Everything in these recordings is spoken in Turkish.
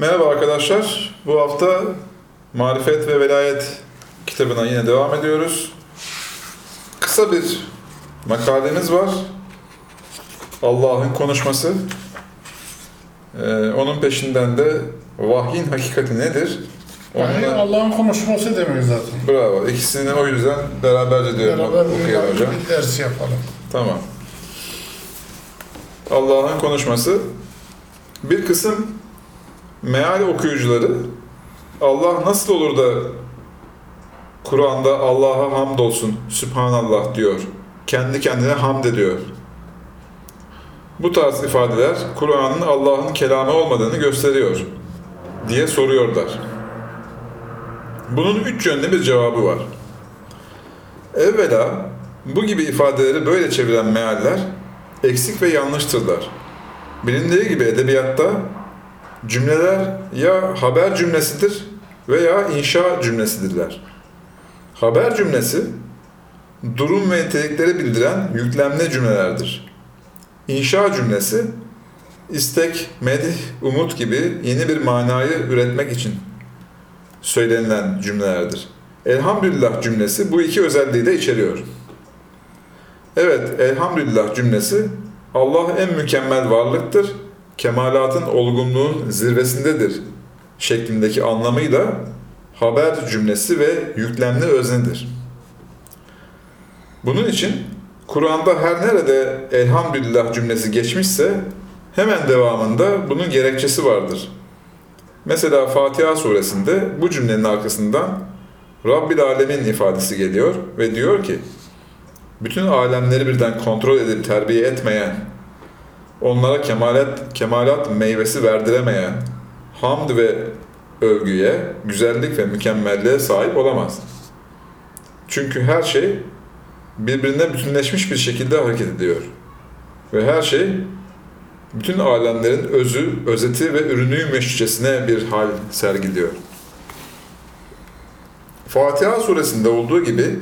Merhaba arkadaşlar. Bu hafta Marifet ve Velayet kitabına yine devam ediyoruz. Kısa bir makalemiz var. Allah'ın konuşması. Ee, onun peşinden de vahyin hakikati nedir? Onunla- Allah'ın konuşması demek zaten. Bravo. İkisini o yüzden beraberce diyorum Beraber okuyalım bir, hocam. bir ders yapalım. Tamam. Allah'ın konuşması. Bir kısım meal okuyucuları Allah nasıl olur da Kur'an'da Allah'a hamd olsun, Sübhanallah diyor. Kendi kendine hamd ediyor. Bu tarz ifadeler Kur'an'ın Allah'ın kelamı olmadığını gösteriyor diye soruyorlar. Bunun üç yönlü bir cevabı var. Evvela bu gibi ifadeleri böyle çeviren mealler eksik ve yanlıştırlar. Bilindiği gibi edebiyatta cümleler ya haber cümlesidir veya inşa cümlesidirler. Haber cümlesi durum ve nitelikleri bildiren yüklemli cümlelerdir. İnşa cümlesi istek, medih, umut gibi yeni bir manayı üretmek için söylenilen cümlelerdir. Elhamdülillah cümlesi bu iki özelliği de içeriyor. Evet, elhamdülillah cümlesi Allah en mükemmel varlıktır, kemalatın olgunluğun zirvesindedir şeklindeki anlamıyla haber cümlesi ve yüklemli öznedir. Bunun için Kur'an'da her nerede elhamdülillah cümlesi geçmişse hemen devamında bunun gerekçesi vardır. Mesela Fatiha suresinde bu cümlenin arkasından Rabbil Alemin ifadesi geliyor ve diyor ki bütün alemleri birden kontrol edip terbiye etmeyen, onlara kemalat, kemalat meyvesi verdiremeyen, hamd ve övgüye, güzellik ve mükemmelliğe sahip olamaz. Çünkü her şey birbirine bütünleşmiş bir şekilde hareket ediyor. Ve her şey bütün alemlerin özü, özeti ve ürünü meşrucesine bir hal sergiliyor. Fatiha suresinde olduğu gibi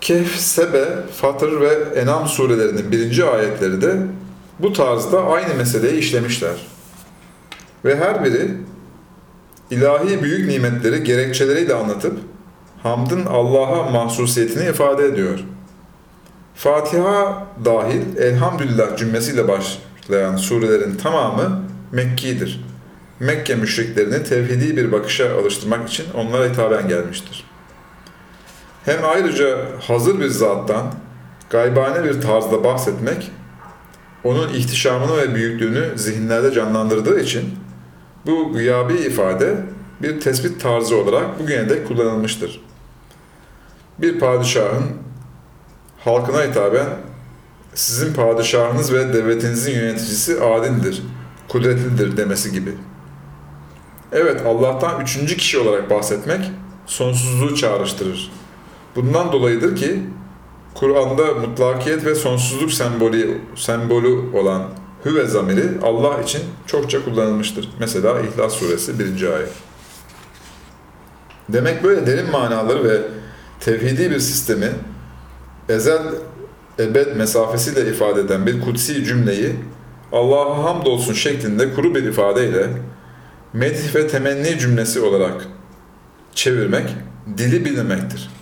Kehf, Sebe, Fatır ve Enam surelerinin birinci ayetleri de bu tarzda aynı meseleyi işlemişler. Ve her biri ilahi büyük nimetleri gerekçeleriyle anlatıp hamdın Allah'a mahsusiyetini ifade ediyor. Fatiha dahil elhamdülillah cümlesiyle başlayan surelerin tamamı Mekki'dir. Mekke müşriklerini tevhidi bir bakışa alıştırmak için onlara hitaben gelmiştir. Hem ayrıca hazır bir zattan gaybane bir tarzda bahsetmek, onun ihtişamını ve büyüklüğünü zihinlerde canlandırdığı için bu gıyabi ifade bir tespit tarzı olarak bugüne dek kullanılmıştır. Bir padişahın halkına hitaben sizin padişahınız ve devletinizin yöneticisi adildir, kudretlidir demesi gibi. Evet, Allah'tan üçüncü kişi olarak bahsetmek sonsuzluğu çağrıştırır. Bundan dolayıdır ki Kur'an'da mutlakiyet ve sonsuzluk sembolü, sembolü olan hüve zamiri Allah için çokça kullanılmıştır. Mesela İhlas Suresi 1. ayet. Demek böyle derin manaları ve tevhidi bir sistemi ezel ebed mesafesiyle ifade eden bir kutsi cümleyi Allah'a hamdolsun şeklinde kuru bir ifadeyle medih ve temenni cümlesi olarak çevirmek dili bilmemektir.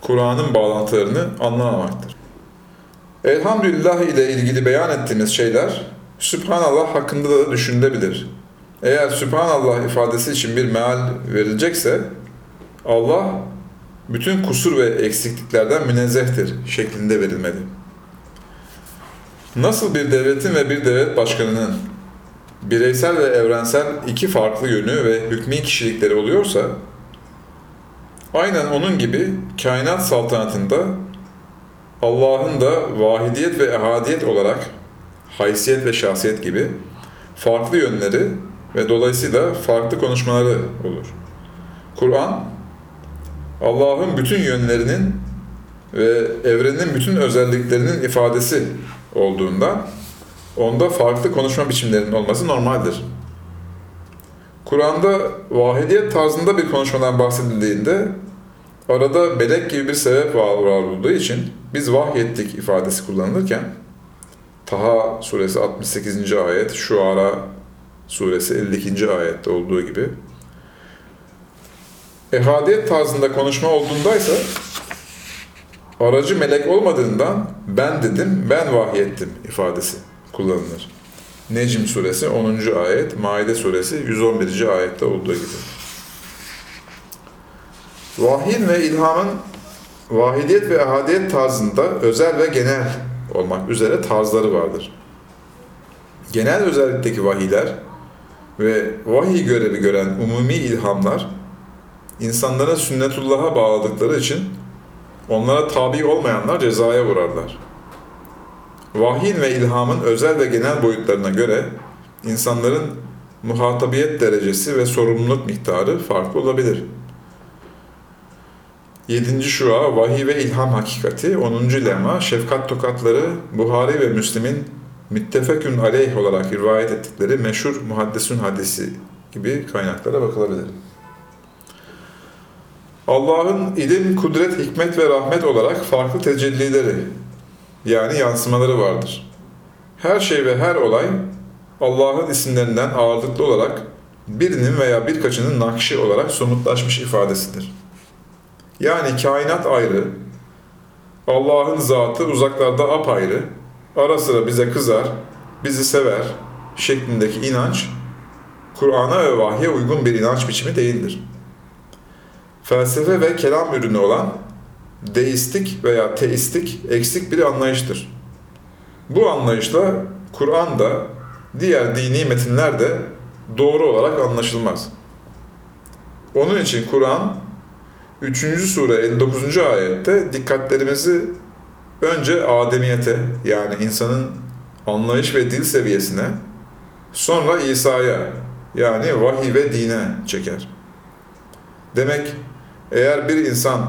Kur'an'ın bağlantılarını anlamamaktır. Elhamdülillah ile ilgili beyan ettiğimiz şeyler Sübhanallah hakkında da düşünülebilir. Eğer Sübhanallah ifadesi için bir meal verilecekse Allah bütün kusur ve eksikliklerden münezzehtir şeklinde verilmeli. Nasıl bir devletin ve bir devlet başkanının bireysel ve evrensel iki farklı yönü ve hükmî kişilikleri oluyorsa, aynen onun gibi kainat saltanatında Allah'ın da vahidiyet ve ehadiyet olarak haysiyet ve şahsiyet gibi farklı yönleri ve dolayısıyla farklı konuşmaları olur. Kur'an, Allah'ın bütün yönlerinin ve evrenin bütün özelliklerinin ifadesi olduğundan onda farklı konuşma biçimlerinin olması normaldir. Kur'an'da vahidiyet tarzında bir konuşmadan bahsedildiğinde arada melek gibi bir sebep var olduğu için biz vahyettik ifadesi kullanılırken Taha suresi 68. ayet, Şuara suresi 52. ayette olduğu gibi. Ehadiyet tarzında konuşma olduğundaysa aracı melek olmadığından ben dedim, ben vahyettim ifadesi kullanılır. Necm suresi 10. ayet, Maide suresi 111. ayette olduğu gibi. Vahyin ve ilhamın vahidiyet ve ehadiyet tarzında özel ve genel olmak üzere tarzları vardır. Genel özellikteki vahiyler ve vahiy görevi gören umumi ilhamlar insanlara sünnetullah'a bağladıkları için onlara tabi olmayanlar cezaya uğrarlar. Vahyin ve ilhamın özel ve genel boyutlarına göre insanların muhatabiyet derecesi ve sorumluluk miktarı farklı olabilir. 7. Şua, Vahiy ve İlham Hakikati, 10. Lema, Şefkat Tokatları, Buhari ve Müslim'in müttefekün aleyh olarak rivayet ettikleri meşhur muhaddisun hadisi gibi kaynaklara bakılabilir. Allah'ın ilim, kudret, hikmet ve rahmet olarak farklı tecellileri yani yansımaları vardır. Her şey ve her olay Allah'ın isimlerinden ağırlıklı olarak birinin veya birkaçının nakşi olarak somutlaşmış ifadesidir. Yani kainat ayrı, Allah'ın zatı uzaklarda apayrı, ara sıra bize kızar, bizi sever şeklindeki inanç, Kur'an'a ve vahye uygun bir inanç biçimi değildir. Felsefe ve kelam ürünü olan deistik veya teistik eksik bir anlayıştır. Bu anlayışla Kur'an da diğer dini metinler de doğru olarak anlaşılmaz. Onun için Kur'an 3. sure 59. ayette dikkatlerimizi önce ademiyete yani insanın anlayış ve dil seviyesine sonra İsa'ya yani vahiy ve dine çeker. Demek eğer bir insan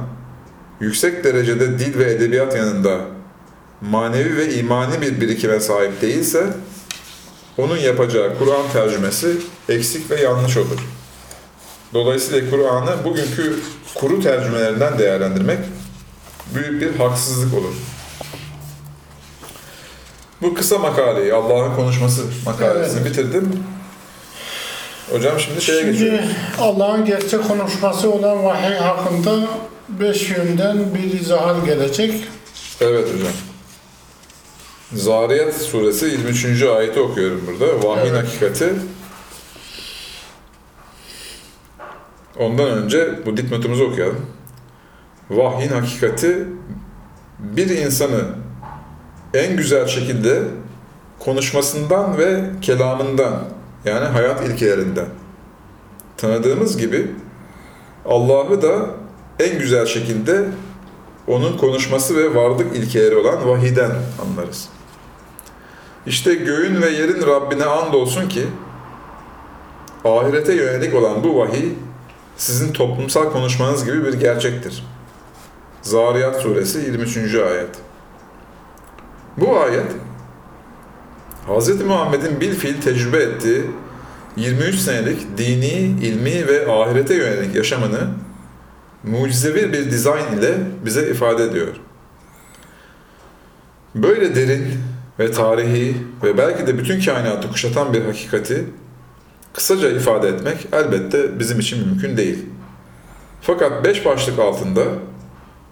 yüksek derecede dil ve edebiyat yanında manevi ve imani bir birikime sahip değilse onun yapacağı Kur'an tercümesi eksik ve yanlış olur. Dolayısıyla Kur'an'ı bugünkü kuru tercümelerinden değerlendirmek büyük bir haksızlık olur. Bu kısa makaleyi, Allah'ın konuşması makalesini Evet. bitirdim. Hocam şimdi şeye Şimdi geçiyoruz. Allah'ın gerçek konuşması olan vahiy hakkında beş yönden bir izahat gelecek. Evet hocam. Zariyat suresi 23. ayeti okuyorum burada. Vahyin Evet. hakikati. Ondan önce bu dipnotumuzu okuyalım. Vahyin hakikati bir insanı en güzel şekilde konuşmasından ve kelamından yani hayat ilkelerinden tanıdığımız gibi Allah'ı da en güzel şekilde onun konuşması ve varlık ilkeleri olan vahiden anlarız. İşte göğün ve yerin Rabbine andolsun ki ahirete yönelik olan bu vahiy sizin toplumsal konuşmanız gibi bir gerçektir. Zariyat suresi 23. ayet. Bu ayet Hz. Muhammed'in bilfiil tecrübe ettiği 23 senelik dini, ilmi ve ahirete yönelik yaşamını mucizevi bir dizayn ile bize ifade ediyor. Böyle derin ve tarihi ve belki de bütün kainatı kuşatan bir hakikati kısaca ifade etmek elbette bizim için mümkün değil. Fakat beş başlık altında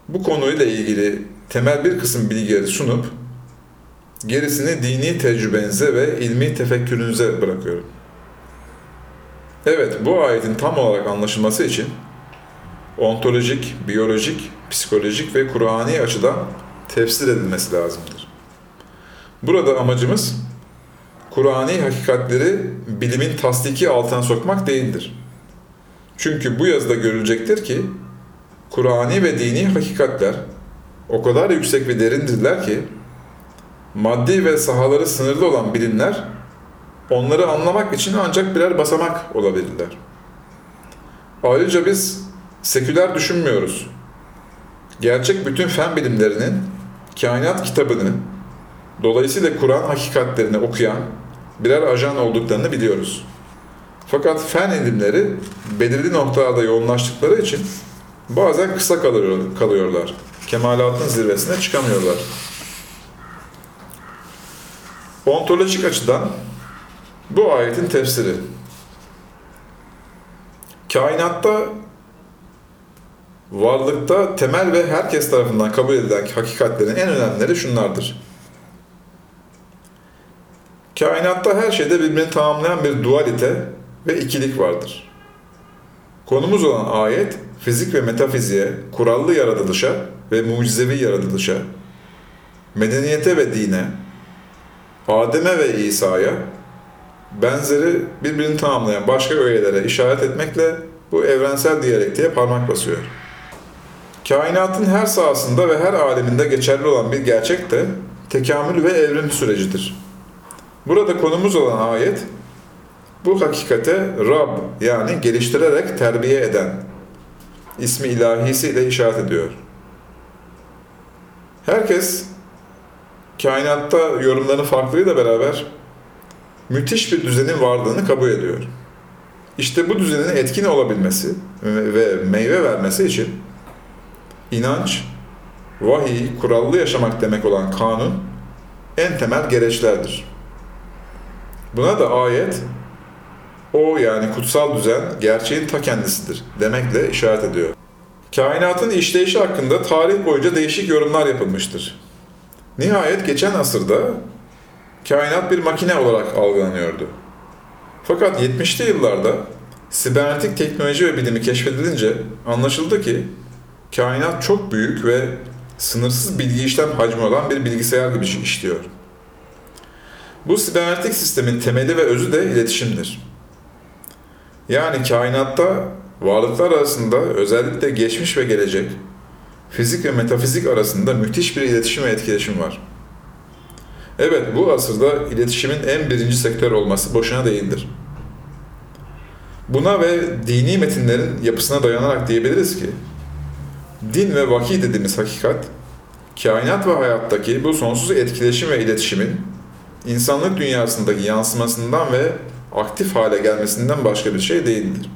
bu konuyla ilgili temel bir kısım bilgileri sunup gerisini dini tecrübenize ve ilmi tefekkürünüze bırakıyorum. Evet, bu ayetin tam olarak anlaşılması için ontolojik, biyolojik, psikolojik ve Kur'ani açıdan tefsir edilmesi lazımdır. Burada amacımız Kur'ani hakikatleri bilimin tasdiki altına sokmak değildir. Çünkü bu yazıda görülecektir ki Kur'ani ve dini hakikatler o kadar yüksek ve derindirler ki maddi ve sahaları sınırlı olan bilimler onları anlamak için ancak birer basamak olabilirler. Ayrıca biz seküler düşünmüyoruz. Gerçek bütün fen bilimlerinin kainat kitabını, dolayısıyla Kur'an hakikatlerini okuyan birer ajan olduklarını biliyoruz. Fakat fen ilimleri belirli noktalarda yoğunlaştıkları için bazen kısa kalıyor, kalıyorlar. Kemalatın zirvesine çıkamıyorlar. Ontolojik açıdan Bu ayetin tefsiri. Kainatta varlıkta temel ve herkes tarafından kabul edilen hakikatlerin en önemlileri şunlardır. Kainatta her şeyde birbirini tamamlayan bir dualite ve ikilik vardır. Konumuz olan ayet, fizik ve metafiziğe, kurallı yaratılışa ve mucizevi yaratılışa, medeniyete ve dine, Adem'e ve İsa'ya, benzeri birbirini tamamlayan başka öğelere işaret etmekle bu evrensel diyalektiğe parmak basıyor. Kainatın her sahasında ve her aleminde geçerli olan bir gerçek de tekamül ve evrim sürecidir. Burada konumuz olan ayet, bu hakikate Rab yani geliştirerek terbiye eden ismi ilahisiyle işaret ediyor. Herkes kainatta yorumlarının farklılığıyla beraber müthiş bir düzenin varlığını kabul ediyor. İşte bu düzenin etkin olabilmesi ve meyve vermesi için inanç, vahiy, kurallı yaşamak demek olan kanun en temel gereçlerdir. Buna da ayet, o yani kutsal düzen gerçeğin ta kendisidir demekle işaret ediyor. Kainatın işleyişi hakkında tarih boyunca değişik yorumlar yapılmıştır. Nihayet geçen asırda kainat bir makine olarak algılanıyordu. Fakat 70'li yıllarda sibernetik teknoloji ve bilimi keşfedilince anlaşıldı ki kainat çok büyük ve sınırsız bilgi işlem hacmi olan bir bilgisayar gibi işliyor. Bu sibernetik sistemin temeli ve özü de iletişimdir. Yani kainatta varlıklar arasında özellikle geçmiş ve gelecek, fizik ve metafizik arasında müthiş bir iletişim ve etkileşim var. Evet, bu asırda iletişimin en birinci sektör olması boşuna değildir. Buna ve dini metinlerin yapısına dayanarak diyebiliriz ki, din ve vahiy dediğimiz hakikat, kainat ve hayattaki bu sonsuz etkileşim ve iletişimin insanlık dünyasındaki yansımasından ve aktif hale gelmesinden başka bir şey değildir.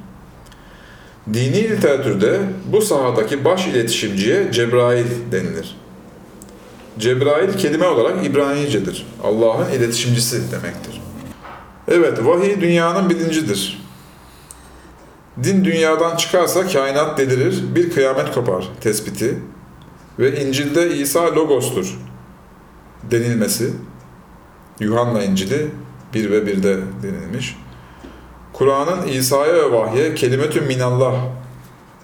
Dini literatürde bu sahadaki baş iletişimciye Cebrail denilir. Cebrail kelime olarak İbranicedir. Allah'ın iletişimcisi demektir. Evet, vahiy dünyanın bilincidir. Din dünyadan çıkarsa kainat delirir, bir kıyamet kopar tespiti ve İncil'de İsa logostur denilmesi, Yuhanna İncil'i 1 ve 1'de denilmiş. Kur'an'ın İsa'ya ve vahye kelimetü minallah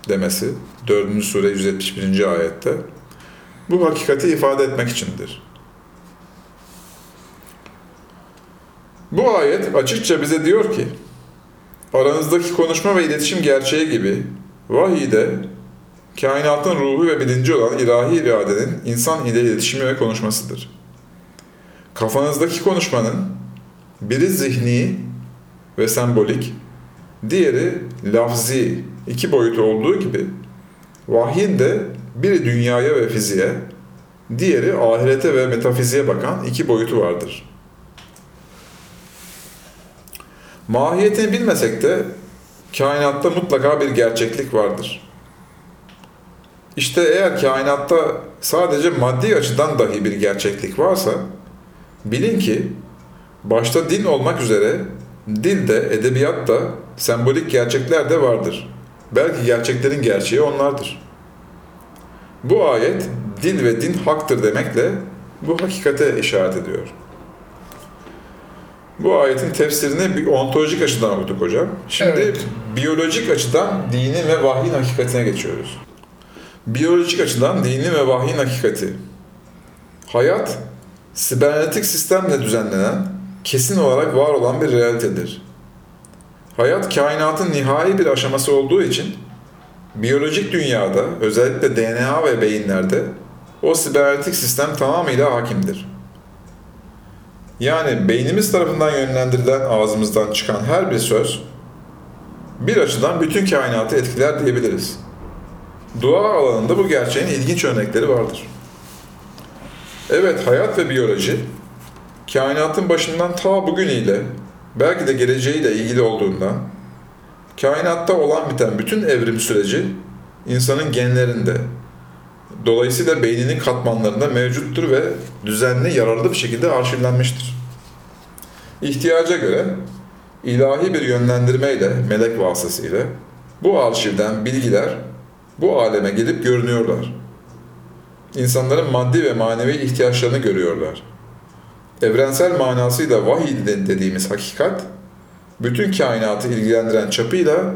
demesi 4. sure 171. ayette bu hakikati ifade etmek içindir. Bu ayet açıkça bize diyor ki aranızdaki konuşma ve iletişim gerçeği gibi vahiyde kainatın ruhu ve bilinci olan ilahi iradenin insan ile iletişimi ve konuşmasıdır. Kafanızdaki konuşmanın biri zihni ve sembolik, diğeri lafzi, iki boyutu olduğu gibi vahyin de biri dünyaya ve fiziğe, diğeri ahirete ve metafiziğe bakan iki boyutu vardır. Mahiyetini bilmesek de kainatta mutlaka bir gerçeklik vardır. İşte eğer kainatta sadece maddi açıdan dahi bir gerçeklik varsa, bilin ki başta din olmak üzere dilde, edebiyatta sembolik gerçekler de vardır. Belki gerçeklerin gerçeği onlardır. Bu ayet dil ve din haktır demekle bu hakikate işaret ediyor. Bu ayetin tefsirini bir ontolojik açıdan okuduk hocam. Şimdi Evet. biyolojik açıdan dinin ve vahyin hakikatine geçiyoruz. Biyolojik açıdan dinin ve vahyin hakikati. Hayat, sibernetik sistemle düzenlenen, kesin olarak var olan bir realitedir. Hayat, kainatın nihai bir aşaması olduğu için, biyolojik dünyada, özellikle DNA ve beyinlerde, o sibernetik sistem tamamıyla hakimdir. Yani beynimiz tarafından yönlendirilen ağzımızdan çıkan her bir söz, bir açıdan bütün kainatı etkiler diyebiliriz. Dua alanında bu gerçeğin ilginç örnekleri vardır. Evet, hayat ve biyoloji, kainatın başından ta bugünüyle, belki de geleceğiyle ilgili olduğundan, kainatta olan biten bütün evrim süreci, insanın genlerinde, dolayısıyla beyninin katmanlarında mevcuttur ve düzenli, yararlı bir şekilde arşivlenmiştir. İhtiyaca göre ilahi bir yönlendirmeyle, melek vasıtasıyla bu arşivden bilgiler bu aleme gelip görünüyorlar. İnsanların maddi ve manevi ihtiyaçlarını görüyorlar. Evrensel manasıyla vahiy dediğimiz hakikat, bütün kainatı ilgilendiren çapıyla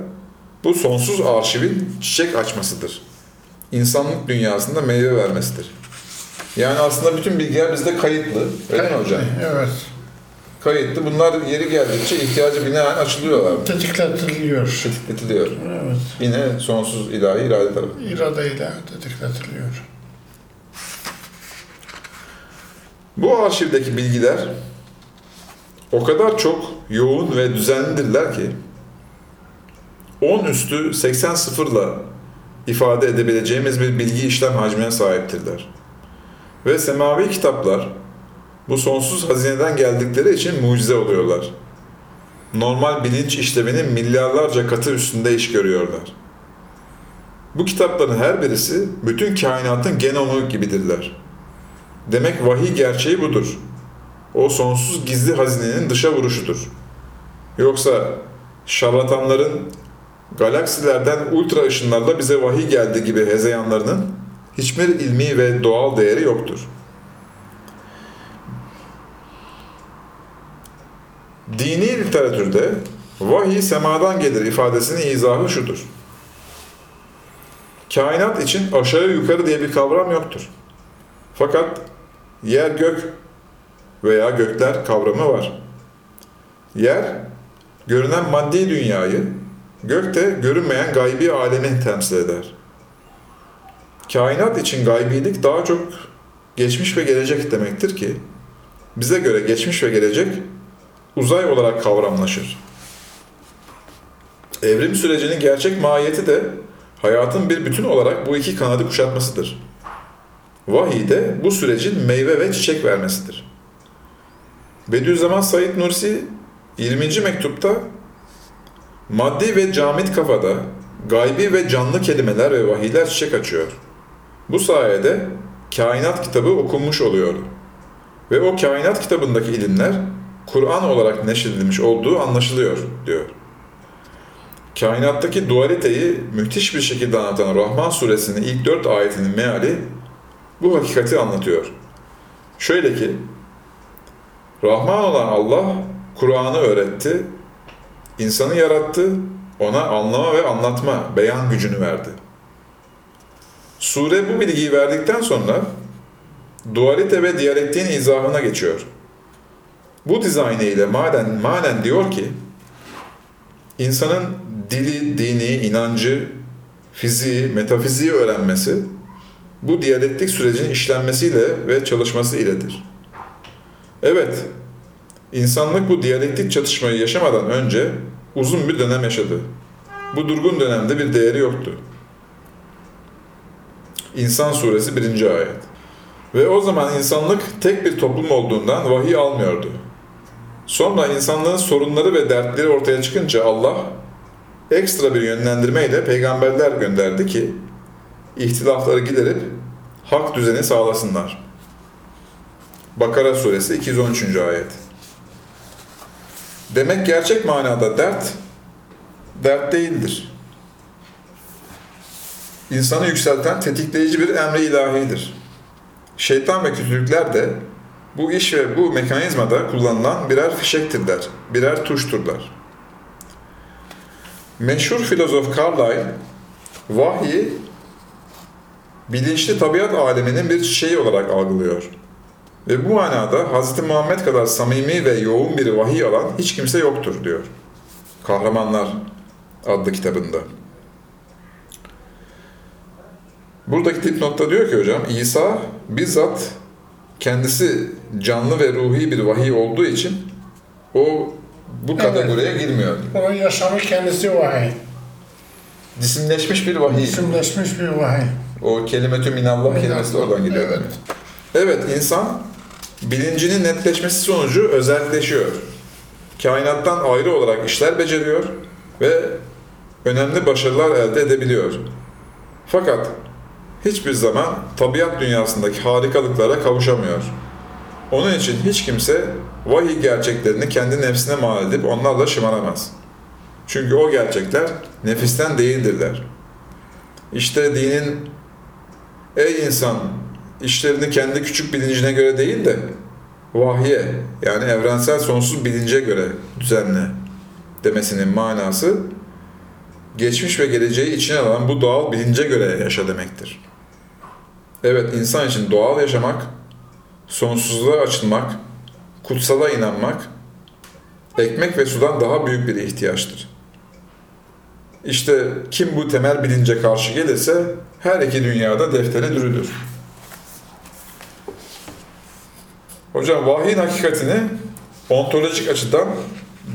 bu sonsuz arşivin çiçek açmasıdır. İnsanlık dünyasında meyve vermesidir. Yani aslında bütün bilgiler bizde kayıtlı. Öyle mi hocam? Evet. Kayıtlı. Bunlar yeri geldikçe ihtiyacı binaen açılıyorlar. Tetikletiliyor. Tetikletiliyor. Evet. Yine sonsuz ilahi irade tarafı. İradeyle tetikletiliyor. Bu arşivdeki bilgiler o kadar çok yoğun ve düzenlidirler ki 10 üstü 80 sıfırla ifade edebileceğimiz bir bilgi işlem hacmine sahiptirler. Ve semavi kitaplar bu sonsuz hazineden geldikleri için mucize oluyorlar. Normal bilinç işlevinin milyarlarca katı üstünde iş görüyorlar. Bu kitapların her birisi bütün kainatın genomu gibidirler. Demek vahiy gerçeği budur. O sonsuz gizli hazinenin dışa vuruşudur. Yoksa şarlatanların galaksilerden ultra ışınlarla bize vahiy geldi gibi hezeyanlarının hiçbir ilmi ve doğal değeri yoktur. Dini literatürde vahiy semadan gelir ifadesinin izahı şudur. Kainat için aşağı yukarı diye bir kavram yoktur. Fakat yer gök veya gökler kavramı var. Yer, görünen maddi dünyayı, gök de görünmeyen gaybi alemi temsil eder. Kainat için gaybilik daha çok geçmiş ve gelecek demektir ki, bize göre geçmiş ve gelecek uzay olarak kavramlaşır. Evrim sürecinin gerçek mahiyeti de hayatın bir bütün olarak bu iki kanadı kuşatmasıdır. Vahiy de bu sürecin meyve ve çiçek vermesidir. Bediüzzaman Said Nursi 20. mektupta maddi ve camit kafada gaybi ve canlı kelimeler ve vahiyler çiçek açıyor. Bu sayede kainat kitabı okunmuş oluyor. Ve o kainat kitabındaki ilimler Kur'an olarak neşredilmiş olduğu anlaşılıyor diyor. Kainattaki dualiteyi müthiş bir şekilde anlatan Rahman suresinin ilk dört ayetinin meali bu hakikati anlatıyor. Şöyle ki, Rahman olan Allah Kur'an'ı öğretti, insanı yarattı, ona anlama ve anlatma, beyan gücünü verdi. Sure bu bilgiyi verdikten sonra dualite ve diyalektiğin izahına geçiyor. Bu dizaynı ile manen, manen diyor ki, insanın dili, dini, inancı, fiziği, metafiziği öğrenmesi, bu diyalektik sürecin işlenmesiyle ve çalışması iledir. Evet, insanlık bu diyalektik çatışmayı yaşamadan önce uzun bir dönem yaşadı. Bu durgun dönemde bir değeri yoktu. İnsan suresi 1. ayet. Ve o zaman insanlık tek bir toplum olduğundan vahiy almıyordu. Sonra insanlığın sorunları ve dertleri ortaya çıkınca Allah ekstra bir yönlendirmeyle peygamberler gönderdi ki ihtilafları giderip hak düzeni sağlasınlar. Bakara suresi 213. ayet. Demek gerçek manada dert, dert değildir. İnsanı yükselten tetikleyici bir emri ilahidir. Şeytan ve kötülükler de bu iş ve bu mekanizmada kullanılan birer fişektirler, birer tuşturlar. Meşhur filozof Carlyle, vahyi bilinçli tabiat aleminin bir şeyi olarak algılıyor. Ve bu manada Hz. Muhammed kadar samimi ve yoğun bir vahiy alan hiç kimse yoktur diyor. Kahramanlar adlı kitabında. Buradaki dipnotta diyor ki hocam, İsa bizzat kendisi canlı ve ruhi bir vahiy olduğu için o bu kategoriye Evet. girmiyor. Onun yaşamı kendisi vahiy. Cisimleşmiş bir vahiy. İsimleşmiş bir vahiy. O kelimetü minallah kelimesi oradan geliyor. Evet. Evet, insan bilincinin netleşmesi sonucu özelleşiyor. Kainattan ayrı olarak işler beceriyor ve önemli başarılar elde edebiliyor. Fakat hiçbir zaman tabiat dünyasındaki harikalıklara kavuşamıyor. Onun için hiç kimse vahiy gerçeklerini kendi nefsine mal edip onlarla şımaramaz. Çünkü o gerçekler nefisten değildirler. İşte dinin ey insan işlerini kendi küçük bilincine göre değil de vahye yani evrensel sonsuz bilince göre düzenle demesinin manası geçmiş ve geleceği içine alan bu doğal bilince göre yaşa demektir. Evet insan için doğal yaşamak, sonsuzluğa açılmak, kutsala inanmak, ekmek ve sudan daha büyük bir ihtiyaçtır. İşte kim bu temel bilince karşı gelirse her iki dünyada defteri dürülür. Hocam vahyin hakikatini ontolojik açıdan,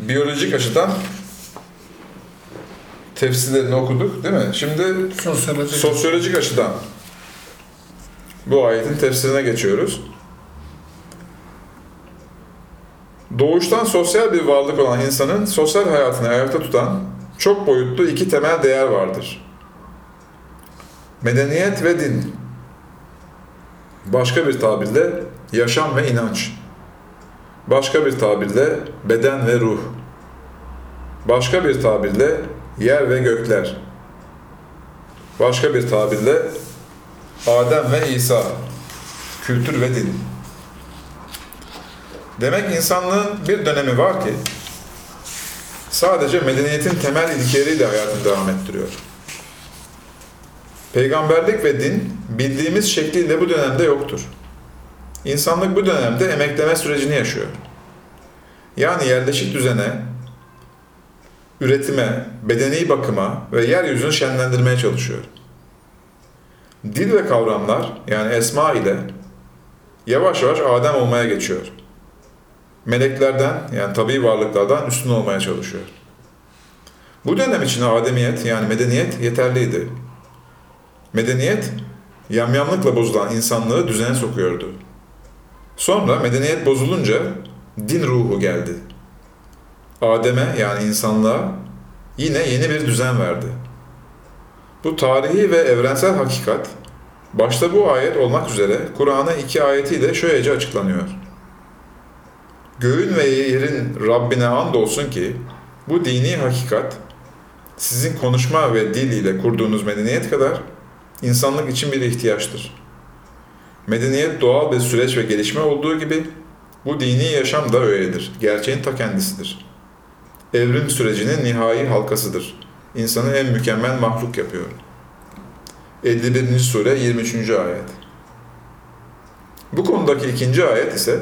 biyolojik açıdan tefsirlerini okuduk değil mi? Şimdi Sosyoloji. sosyolojik açıdan bu ayetin tefsirine geçiyoruz. Doğuştan sosyal bir varlık olan insanın sosyal hayatını ayakta tutan çok boyutlu iki temel değer vardır. Medeniyet ve din. Başka bir tabirle yaşam ve inanç. Başka bir tabirle beden ve ruh. Başka bir tabirle yer ve gökler. Başka bir tabirle Adem ve İsa. Kültür ve din. Demek insanlığın bir dönemi var ki sadece medeniyetin temel ilkeleriyle hayatını devam ettiriyor. Peygamberlik ve din bildiğimiz şekliyle bu dönemde yoktur. İnsanlık bu dönemde emekleme sürecini yaşıyor. Yani yerleşik düzene, üretime, bedeni bakıma ve yeryüzünü şenlendirmeye çalışıyor. Dil ve kavramlar yani esma ile yavaş yavaş Adem olmaya geçiyor. Meleklerden yani tabii varlıklardan üstün olmaya çalışıyor. Bu dönem için ademiyet yani medeniyet yeterliydi. Medeniyet yamyamlıkla bozulan insanlığı düzene sokuyordu. Sonra medeniyet bozulunca din ruhu geldi. Adem'e yani insanlığa yine yeni bir düzen verdi. Bu tarihi ve evrensel hakikat, başta bu ayet olmak üzere Kur'an'a iki ayetiyle şöylece açıklanıyor. Göğün ve yerin Rabbine andolsun ki bu dini hakikat sizin konuşma ve dil ile kurduğunuz medeniyet kadar insanlık için bir ihtiyaçtır. Medeniyet doğal bir süreç ve gelişme olduğu gibi bu dini yaşam da öyledir. Gerçeğin ta kendisidir. Evrim sürecinin nihai halkasıdır. İnsanı en mükemmel mahluk yapıyor. 51. sure 23. ayet. Bu konudaki ikinci ayet ise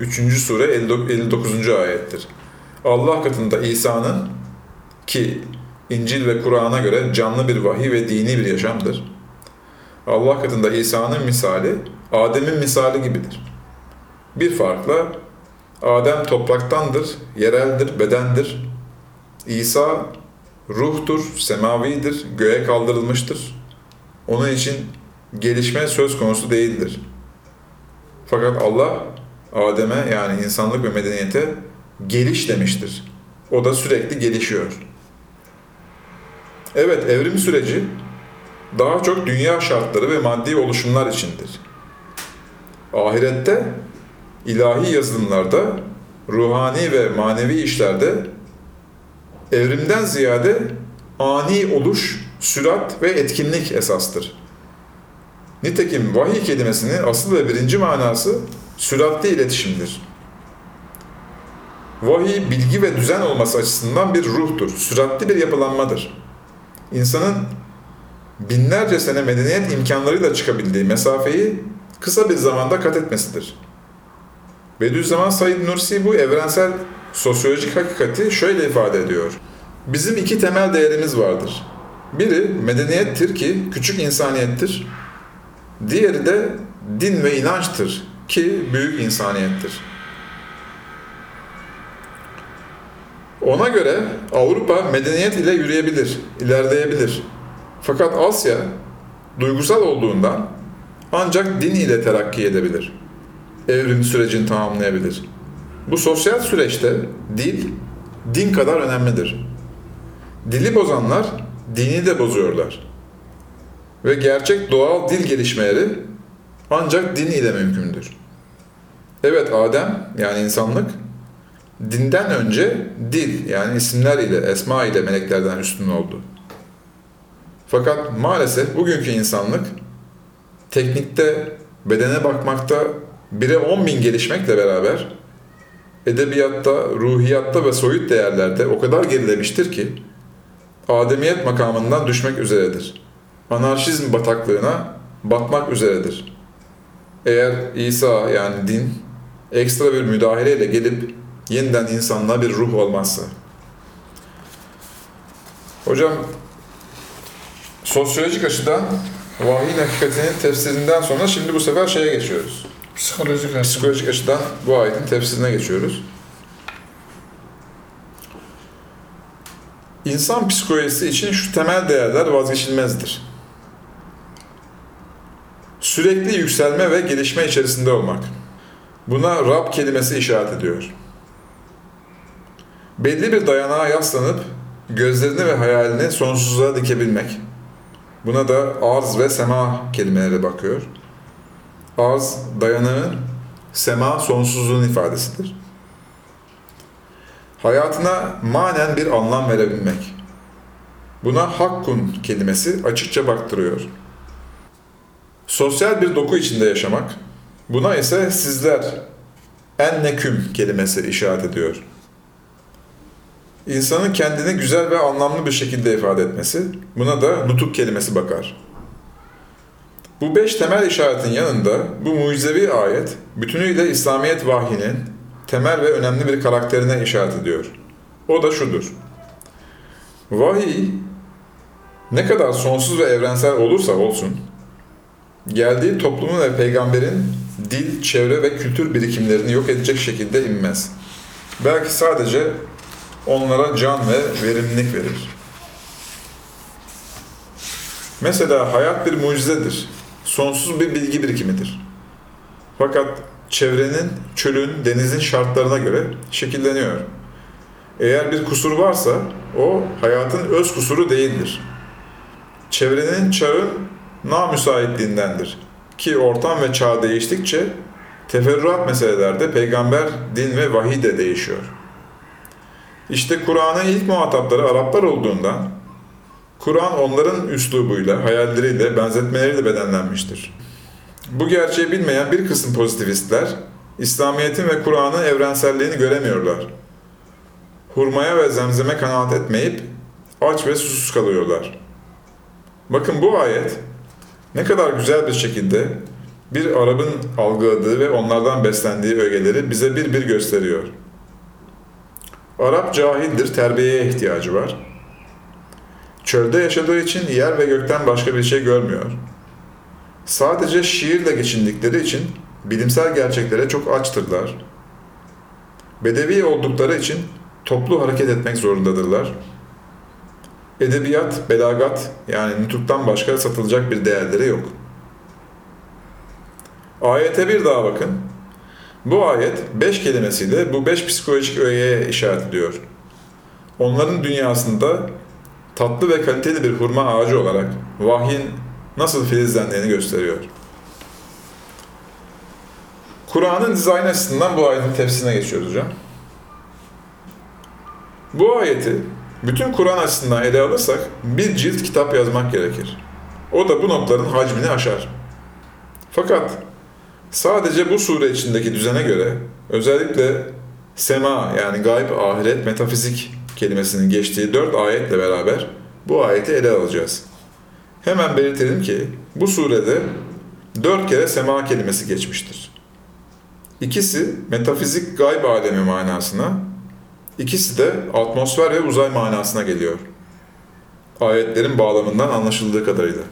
3. sure 59. ayettir. Allah katında İsa'nın ki İncil ve Kur'an'a göre canlı bir vahiy ve dini bir yaşamdır. Allah katında İsa'nın misali Adem'in misali gibidir. Bir farkla Adem topraktandır, yereldir, bedendir. İsa ruhtur, semavidir, göğe kaldırılmıştır. Onun için gelişme söz konusu değildir. Fakat Allah Adem'e yani insanlık ve medeniyete geliş demiştir. O da sürekli gelişiyor. Evet, evrim süreci daha çok dünya şartları ve maddi oluşumlar içindir. Ahirette, ilahi yazılımlarda, ruhani ve manevi işlerde evrimden ziyade ani oluş, sürat ve etkinlik esastır. Nitekim vahiy kelimesinin asıl ve birinci manası süratli iletişimdir. Vahiy bilgi ve düzen olması açısından bir ruhtur, süratli bir yapılanmadır. İnsanın binlerce sene medeniyet imkanlarıyla çıkabildiği mesafeyi kısa bir zamanda kat etmesidir. Bediüzzaman Said Nursi bu evrensel sosyolojik hakikati şöyle ifade ediyor. Bizim iki temel değerimiz vardır. Biri medeniyettir ki küçük insaniyettir. Diğeri de din ve inançtır ki büyük insaniyettir. Ona göre Avrupa medeniyet ile yürüyebilir, ilerleyebilir. Fakat Asya duygusal olduğundan ancak din ile terakki edebilir. Evrim sürecini tamamlayabilir. Bu sosyal süreçte dil, din kadar önemlidir. Dili bozanlar dini de bozuyorlar. Ve gerçek doğal dil gelişmeleri ancak din ile mümkündür. Evet Adem yani insanlık dinden önce dil yani isimler ile, esma ile meleklerden üstün oldu. Fakat maalesef bugünkü insanlık teknikte, bedene bakmakta bire 10 bin gelişmekle beraber edebiyatta, ruhiyatta ve soyut değerlerde o kadar gerilemiştir ki ademiyet makamından düşmek üzeredir. Anarşizm bataklığına batmak üzeredir. Eğer İsa yani din ekstra bir müdahaleyle gelip yeniden insanlığa bir ruh olmazsa. Hocam sosyolojik açıdan vahyin hakikatinin tefsirinden sonra şimdi bu sefer şeye geçiyoruz. Psikolojik açıdan. Psikolojik açıdan bu ayetin tefsirine geçiyoruz. İnsan psikolojisi için şu temel değerler vazgeçilmezdir. Sürekli yükselme ve gelişme içerisinde olmak. Buna Rab kelimesi işaret ediyor. Belli bir dayanağa yaslanıp gözlerini ve hayalini sonsuzluğa dikebilmek. Buna da arz ve sema kelimeleri bakıyor. Arz dayanağın, sema sonsuzluğun ifadesidir. Hayatına manen bir anlam verebilmek. Buna hakkun kelimesi açıkça baktırıyor. Sosyal bir doku içinde yaşamak. Buna ise sizler, enneküm kelimesi işaret ediyor. İnsanın kendini güzel ve anlamlı bir şekilde ifade etmesi, buna da nutuk kelimesi bakar. Bu beş temel işaretin yanında bu mucizevi ayet bütünüyle İslamiyet vahyinin temel ve önemli bir karakterine işaret ediyor. O da şudur. Vahiy ne kadar sonsuz ve evrensel olursa olsun, geldiği toplumun ve peygamberin dil, çevre ve kültür birikimlerini yok edecek şekilde inmez. Belki sadece onlara can ve verimlilik verir. Mesela hayat bir mucizedir. Sonsuz bir bilgi birikimidir. Fakat çevrenin, çölün, denizin şartlarına göre şekilleniyor. Eğer bir kusur varsa o hayatın öz kusuru değildir. Çevrenin çağın namüsaitliğindendir. Ki ortam ve çağ değiştikçe teferruat meselelerde peygamber, din ve vahiy de değişiyor. İşte Kur'an'ın ilk muhatapları Araplar olduğundan Kur'an onların üslubuyla, hayalleriyle, benzetmeleriyle bedenlenmiştir. Bu gerçeği bilmeyen bir kısım pozitivistler, İslamiyet'in ve Kur'an'ın evrenselliğini göremiyorlar. Hurmaya ve zemzeme kanaat etmeyip aç ve susuz kalıyorlar. Bakın bu ayet ne kadar güzel bir şekilde bir Arap'ın algıladığı ve onlardan beslendiği ögeleri bize bir bir gösteriyor. Arap cahildir, terbiyeye ihtiyacı var. Çölde yaşadığı için yer ve gökten başka bir şey görmüyor. Sadece şiirle geçindikleri için bilimsel gerçeklere çok açtırlar. Bedevi oldukları için toplu hareket etmek zorundadırlar. Edebiyat, belagat yani nutuktan başka satılacak bir değerleri yok. Ayete bir daha bakın. Bu ayet beş kelimesiyle bu beş psikolojik öğeye işaret ediyor. Onların dünyasında tatlı ve kaliteli bir hurma ağacı olarak vahyin nasıl filizlendiğini gösteriyor. Kur'an'ın dizayn açısından bu ayetin tefsirine geçiyoruz hocam. Bu ayeti bütün Kur'an açısından ele alırsak bir cilt kitap yazmak gerekir. O da bu notların hacmini aşar. Fakat sadece bu sure içindeki düzene göre özellikle sema yani gayb, ahiret, metafizik kelimesinin geçtiği dört ayetle beraber bu ayeti ele alacağız. Hemen belirtelim ki bu surede dört kere sema kelimesi geçmiştir. İkisi metafizik gayb alemi manasına, ikisi de atmosfer ve uzay manasına geliyor. Ayetlerin bağlamından anlaşıldığı kadarıyla.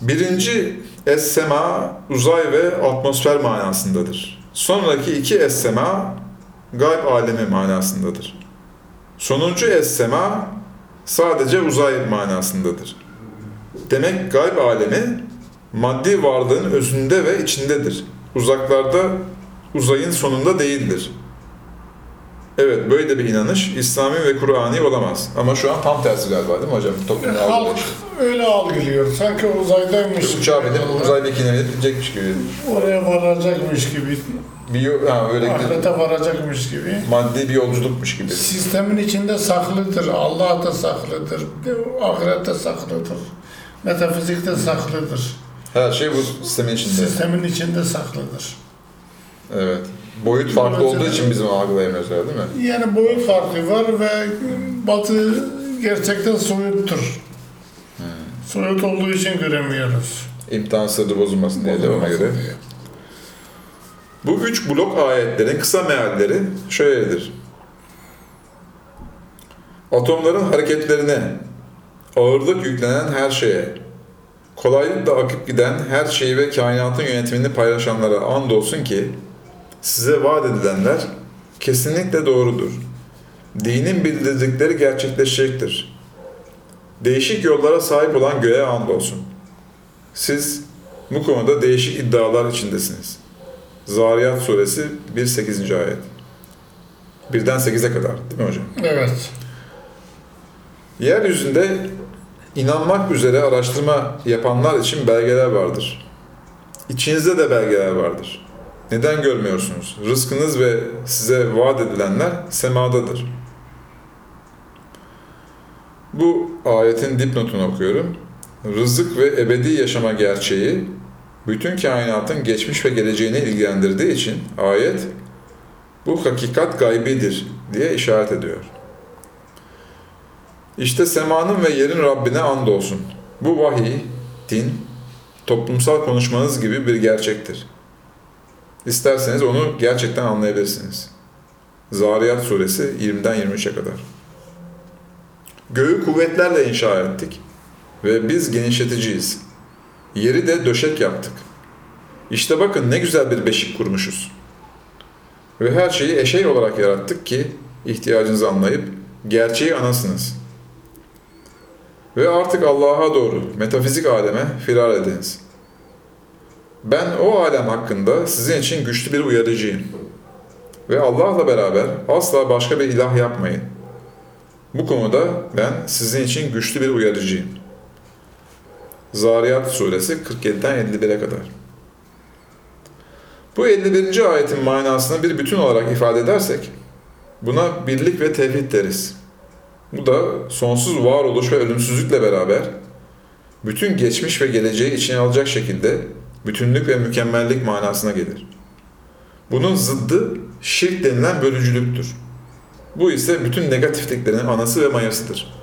Birinci es-sema uzay ve atmosfer manasındadır. Sonraki iki es-sema gayb alemi manasındadır. Sonuncu es-sema sadece uzay manasındadır. Demek gayb alemi maddi varlığın özünde ve içindedir. Uzaklarda uzayın sonunda değildir. Evet, böyle bir inanış İslami ve Kur'ani olamaz. Ama şu an tam tersi galiba değil mi hocam? Toplumda Halk algılayış. öyle algılıyor. Sanki uzaydaymış. Uçağa binip gibi. uzay mekiğine gidecekmiş gibi. Oraya varacakmış gibi. Bir, ha, öyle Ahirete varacakmış gibi. maddi bir yolculukmuş gibi. Sistemin içinde saklıdır. Allah da saklıdır. Ahirette saklıdır. Metafizikte saklıdır. Her şey bu sistemin içinde. Sistemin içinde saklıdır. Evet. Boyut farklı Dolayısıyla- olduğu için bizim algılayamıyoruz öyle değil mi? Yani boyut farkı var ve batı gerçekten soyuttur. Soyut olduğu için göremiyoruz. İmtihan sırrı bozulmasın diye ona göre. diye. Bu üç blok ayetlerin kısa mealleri şöyledir. Atomların hareketlerine, ağırlık yüklenen her şeye, kolaylıkla akıp giden her şeyi ve kainatın yönetimini paylaşanlara andolsun ki, size vaat edilenler kesinlikle doğrudur. Dinin bildirdikleri gerçekleşecektir. Değişik yollara sahip olan göğe andolsun. Siz bu konuda değişik iddialar içindesiniz. Zariyat suresi 1-8. ayet. Birden 8'e kadar değil mi hocam? Evet. Yeryüzünde inanmak üzere araştırma yapanlar için belgeler vardır. İçinizde de belgeler vardır. Neden görmüyorsunuz? Rızkınız ve size vaat edilenler semadadır. Bu ayetin dipnotunu okuyorum. Rızık ve ebedi yaşama gerçeği bütün kainatın geçmiş ve geleceğini ilgilendirdiği için ayet bu hakikat gaybidir diye işaret ediyor. İşte semanın ve yerin Rabbine andolsun. Bu vahiy, din, toplumsal konuşmanız gibi bir gerçektir. İsterseniz onu gerçekten anlayabilirsiniz. Zariyat suresi 20'den 23'e kadar. Göğü kuvvetlerle inşa ettik ve biz genişleticiyiz. Yeri de döşek yaptık. İşte bakın ne güzel bir beşik kurmuşuz. Ve her şeyi eşey olarak yarattık ki ihtiyacınızı anlayıp gerçeği anasınız. Ve artık Allah'a doğru, metafizik aleme firar ediniz. Ben o alem hakkında sizin için güçlü bir uyarıcıyım. Ve Allah'la beraber asla başka bir ilah yapmayın. Bu konuda ben sizin için güçlü bir uyarıcıyım. Zariyat suresi 47'den 51'e kadar. Bu 51. ayetin manasını bir bütün olarak ifade edersek, buna birlik ve tevhid deriz. Bu da sonsuz varoluş ve ölümsüzlükle beraber bütün geçmiş ve geleceği içine alacak şekilde bütünlük ve mükemmellik manasına gelir. Bunun zıddı şirk denilen bölücülüktür. Bu ise bütün negatifliklerin anası ve mayasıdır.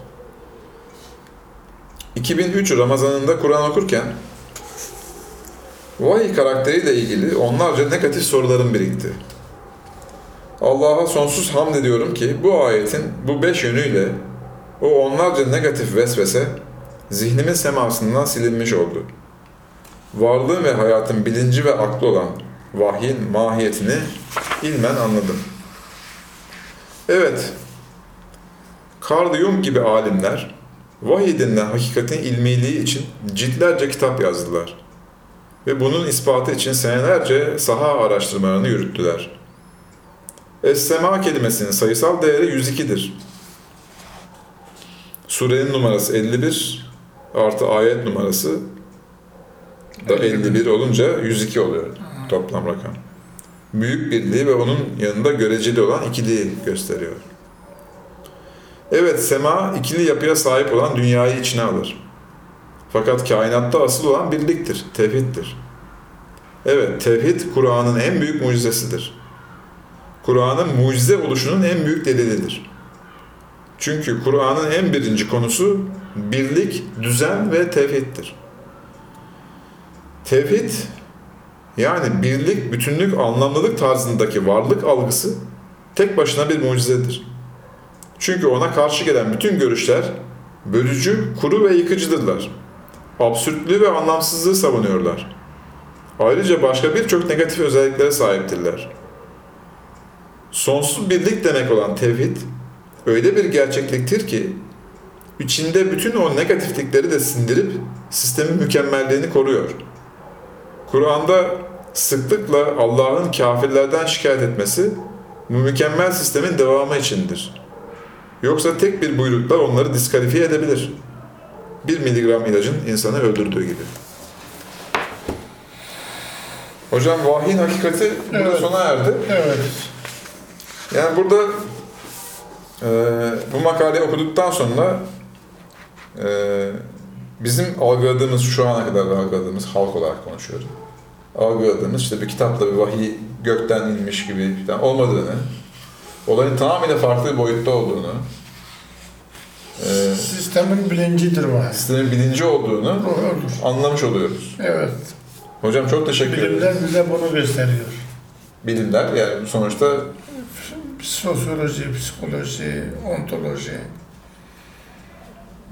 2003 Ramazanında Kur'an okurken vahiy karakteriyle ilgili onlarca negatif sorularım birikti. Allah'a sonsuz hamd ediyorum ki bu ayetin bu beş yönüyle o onlarca negatif vesvese zihnimin semasından silinmiş oldu. Varlığım ve hayatın bilinci ve aklı olan vahyin mahiyetini ilmen anladım. Evet, Carl Jung gibi alimler vahiy denilen hakikatin ilmiliği için ciltlerce kitap yazdılar. Ve bunun ispatı için senelerce saha araştırmalarını yürüttüler. Es-Sema kelimesinin sayısal değeri 102'dir. Surenin numarası 51 artı ayet numarası da 51 olunca 102 oluyor toplam rakam. Büyük birliği ve onun yanında göreceli olan ikiliği gösteriyor. Evet, sema ikili yapıya sahip olan dünyayı içine alır. Fakat kainatta asıl olan birliktir, tevhiddir. Evet, tevhid Kur'an'ın en büyük mucizesidir. Kur'an'ın mucize oluşunun en büyük delilidir. Çünkü Kur'an'ın en birinci konusu birlik, düzen ve tevhiddir. Tevhid, yani birlik, bütünlük, anlamlılık tarzındaki varlık algısı tek başına bir mucizedir. Çünkü ona karşı gelen bütün görüşler bölücü, kuru ve yıkıcıdırlar. Absürtlüğü ve anlamsızlığı savunuyorlar. Ayrıca başka birçok negatif özelliklere sahiptirler. Sonsuz birlik demek olan tevhid, öyle bir gerçekliktir ki, içinde bütün o negatiflikleri de sindirip sistemin mükemmelliğini koruyor. Kur'an'da sıklıkla Allah'ın kafirlerden şikayet etmesi mükemmel sistemin devamı içindir. Yoksa tek bir buyrukla onları diskalifiye edebilir. Bir miligram ilacın insanı öldürdüğü gibi. Hocam vahyin hakikati burada Evet. sona erdi. Evet. Yani burada e, bu makaleyi okuduktan sonra e, bizim algıladığımız, şu ana kadar algıladığımız, halk olarak konuşuyorum. Algıladığımız işte bir kitapla bir vahiy gökten inmiş gibi falan olmadığını, olayın tamamıyla farklı bir boyutta olduğunu, e, Sistemin bilincidir vahiy. sistemin bilinci olduğunu Doğrudur. anlamış oluyoruz. Evet. Hocam çok teşekkür Bilimler ederiz. bize bunu gösteriyor. Bilimler yani sonuçta Sosyoloji, psikoloji, ontoloji.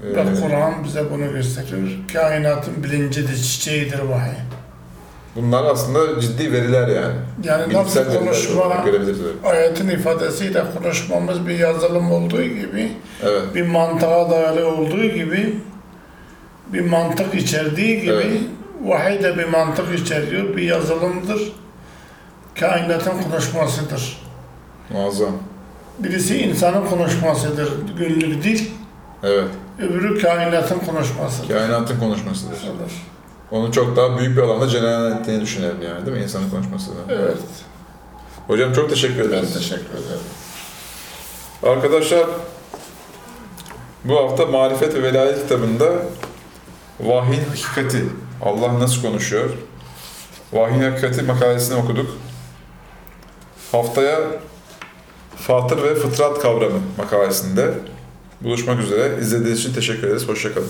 Ve Kur'an bize bunu gösteriyor. Kainatın bilincidir, çiçeğidir vahiy. bunlar aslında ciddi veriler yani. Yani Bilimsel nasıl konuşma, ayetin ifadesiyle konuşmamız bir yazılım olduğu gibi, Evet. bir mantığa dayalı olduğu gibi, bir mantık içerdiği gibi, Evet. vahiy de bir mantık içeriyor, bir yazılımdır. Kainatın konuşmasıdır. Muazzam. Birisi insanın konuşmasıdır, günlük dil. Evet. Öbürü kainatın konuşmasıdır. Kainatın konuşmasıdır. Olur. Onu çok daha büyük bir alanda cereyan ettiğini düşünelim yani değil mi? İnsanın konuşması. Evet. Hocam çok teşekkür Ben ederiz. teşekkür ederim. Arkadaşlar bu hafta Marifet ve Velayet kitabında Vahyin Hakikati, Allah nasıl konuşuyor? Vahyin Hakikati makalesini okuduk. Haftaya Fatır ve Fıtrat kavramı makalesinde buluşmak üzere. İzlediğiniz için teşekkür ederiz. Hoşçakalın.